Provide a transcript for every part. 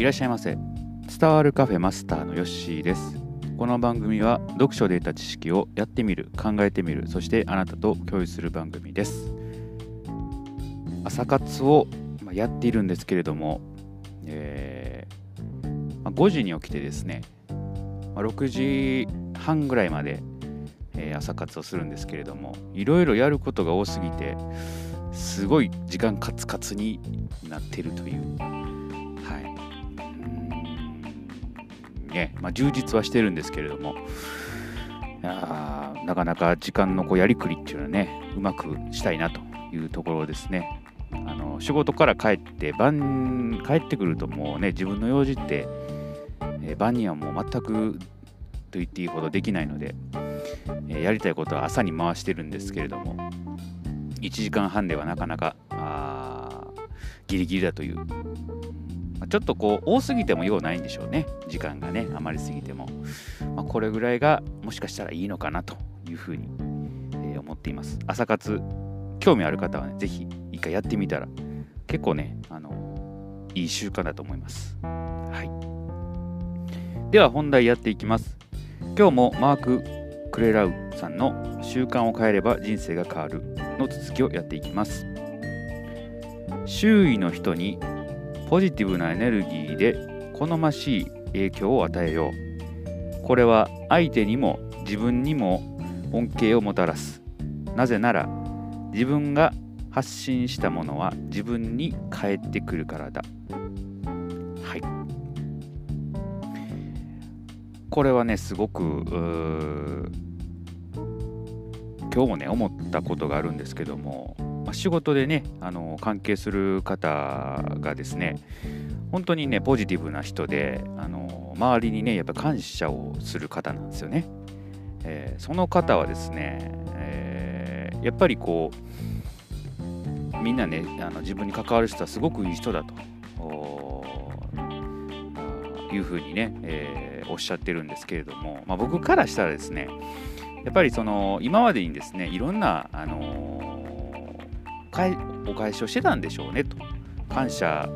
いらっしゃいませ。伝わるカフェマスターのヨッシーです。この番組は読書で得た知識をやってみる考えてみるそしてあなたと共有する番組です。朝活をやっているんですけれども、えー、5時に起きてですね6時半ぐらいまで朝活をするんですけれどもいろいろやることが多すぎてすごい時間カツカツになってるというねまあ、充実はしてるんですけれどもあなかなか時間のこうやりくりっていうのはねうまくしたいなというところですね。あの仕事から帰って晩帰ってくるともうね自分の用事って、えー、晩にはもう全くと言っていいほどできないので、え、やりたいことは朝に回してるんですけれども1時間半ではなかなかギリギリだというちょっとこう多すぎても用ないんでしょうね。時間がねあまりすぎても、まあ、これぐらいがもしかしたらいいのかなというふうに、えー、思っています。朝活興味ある方はね是非一回やってみたら結構ねあのいい習慣だと思います。はい。では本題やっていきます。今日もマーク・クレラウさんの習慣を変えれば人生が変わるの続きをやっていきます。周囲の人にポジティブなエネルギーで好ましい影響を与えよう。これは相手にも自分にも恩恵をもたらす。なぜなら自分が発信したものは自分に返ってくるからだ。はい。これはねすごく今日もね思ったことがあるんですけども、まあ、仕事でねあの関係する方がですね本当にねポジティブな人であの周りにねやっぱ感謝をする方なんですよね、えー、その方はですね、えー、やっぱりこうみんなねあの自分に関わる人はすごくいい人だというふうにね、えー、おっしゃってるんですけれども、まあ、僕からしたらですねやっぱりその今までにですねいろんな、あの、お返しをしてたんでしょうねと。感謝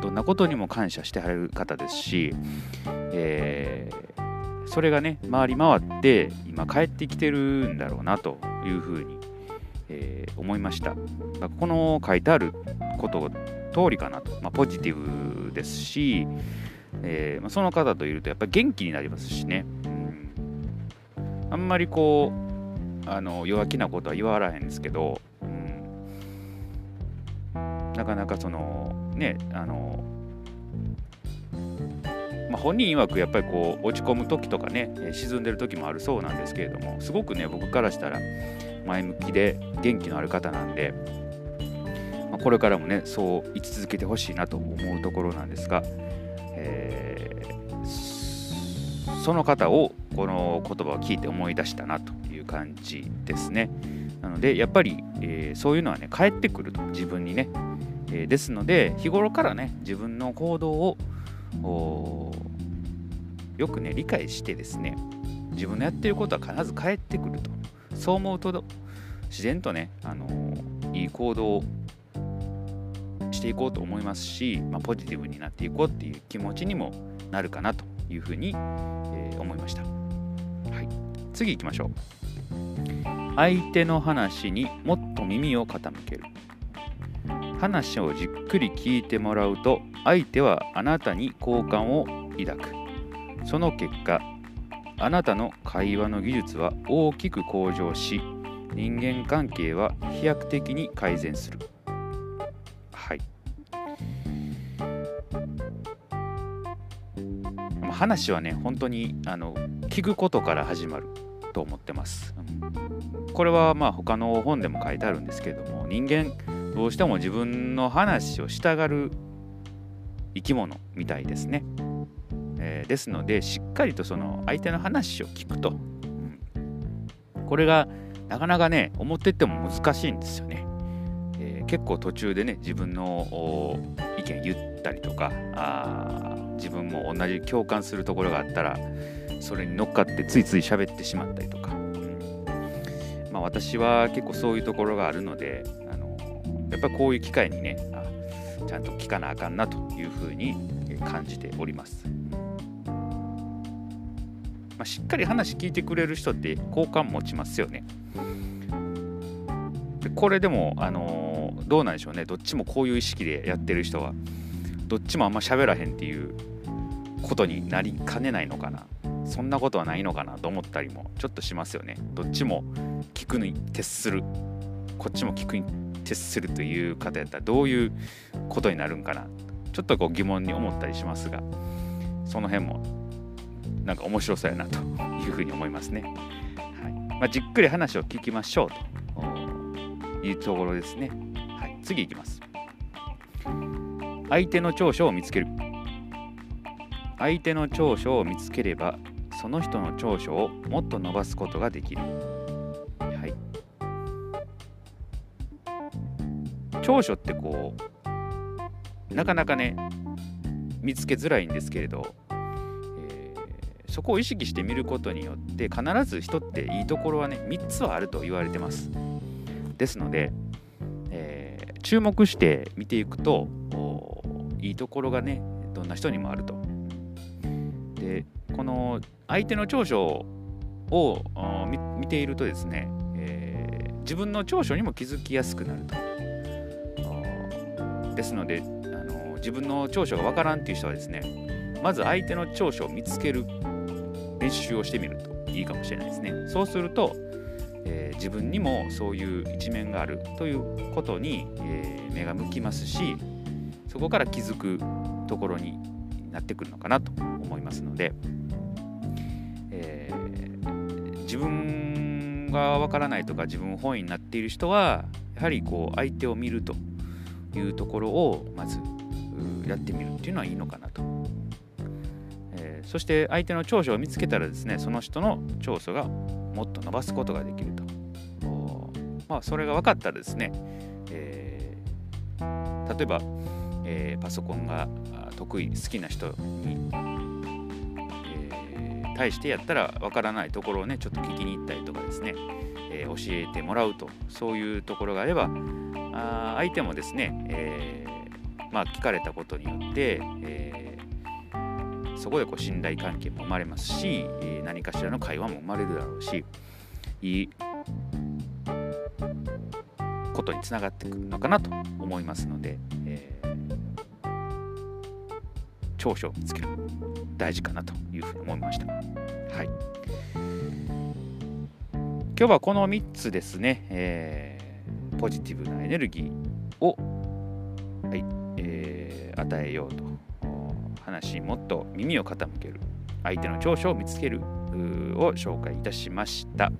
どんなことにも感謝してはる方ですし、えー、それがね回り回って今帰ってきてるんだろうなというふうに、えー、思いました。この書いてあること通りかなと、まあ、ポジティブですし、えーまあ、その方といるとやっぱり元気になりますしね、あんまりこうあの弱気なことは言わらへんですけど、うん、なかなかそのねあの、まあ、本人曰くやっぱりこう落ち込む時とかね沈んでる時もあるそうなんですけれどもすごくね僕からしたら前向きで元気のある方なんで、まあ、これからもねそう生き続けてほしいなと思うところなんですが、えー、その方をこの言葉を聞いて思い出したなという感じですね。なのでやっぱり、えー、そういうのはね返ってくると自分にね、えー、ですので日頃からね自分の行動をよくね理解してですね自分のやってることは必ず返ってくると。そう思うと自然とね、あのー、いい行動をしていこうと思いますし、まあ、ポジティブになっていこうっていう気持ちにもなるかなというふうに、え、思いました。はい。次行きましょう。相手の話にもっと耳を傾ける。話をじっくり聞いてもらうと相手はあなたに好感を抱く。その結果あなたの会話の技術は大きく向上し人間関係は飛躍的に改善する。はい。話はね本当にあの聞くことから始まると思ってます。これはまあ他の本でも書いてあるんですけれども人間どうしても自分の話をしたがる生き物みたいですね。えー、ですのでしっかりとその相手の話を聞くと、うん、これがなかなかね思ってっても難しいんですよね。えー、結構途中でね自分の意見言ったりとかあ自分も同じ共感するところがあったらそれに乗っかってついつい喋ってしまったりとか、まあ、私は結構そういうところがあるのであのやっぱりこういう機会にねあちゃんと聞かなあかんなというふうに感じております。まあ、しっかり話聞いてくれる人って好感持ちますよね。でこれでも、あの、どうなんでしょうねどっちもこういう意識でやってる人はどっちもあんま喋らへんっていうことになりかねないのかなそんなことはないのかなと思ったりもちょっとしますよね。どっちも聞くに徹する。こっちも聞くに徹するという方やったらどういうことになるんかな。ちょっとこう疑問に思ったりしますがその辺もなんか面白そうやなというふうに思いますね、はい。まあ、じっくり話を聞きましょうと。いうところですね、はい、次いきます。相手の長所を見つける。相手の長所を見つければその人の長所をもっと伸ばすことができる、はい、長所ってこうなかなかね見つけづらいんですけれど、えー、そこを意識してみることによって必ず人っていいところはね3つはあると言われてます。ですので、えー、注目して見ていくといいところがねどんな人にもあると。でこの相手の長所を見ているとですね、えー、自分の長所にも気づきやすくなると。ですのであの自分の長所がわからんっていう人はですねまず相手の長所を見つける練習をしてみるといいかもしれないですね。そうすると、えー、自分にもそういう一面があるということに、えー、目が向きますしそこから気づくところになってくるのかなと思いますので、自分がわからないとか自分本位になっている人はやはりこう相手を見るというところをまずやってみるっていうのはいいのかなと、えー、そして相手の長所を見つけたらですねその人の長所がもっと伸ばすことができると。まあそれが分かったらですね、えー、例えばえー、パソコンが得意好きな人に、対してやったらわからないところをねちょっと聞きに行ったりとかですね、えー、教えてもらうとそういうところがあればあ相手もですね、えまあ、聞かれたことによって、えそこでこう信頼関係も生まれますし、何かしらの会話も生まれるだろうしいいことにつながってくるのかなと思いますので、え長所を見つける大事かなというふうに思いました。今日はこの3つですね、えー、ポジティブなエネルギーを、はいえー、与えようと話にもっと耳を傾ける相手の長所を見つけるを紹介いたしました。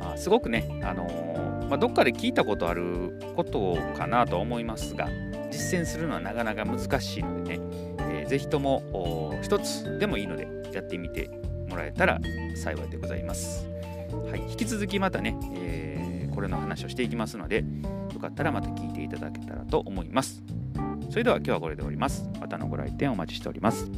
あすごくね、あのー、まあ、どっかで聞いたことあることかなと思いますが実践するのはなかなか難しいのでね、えー、ぜひとも一つでもいいのでやってみてもらえたら幸いでございます。はい、引き続きまたね、えー、これの話をしていきますので、よかったらまた聞いていただけたらと思います。それでは今日はこれで終わります。またのご来店お待ちしております。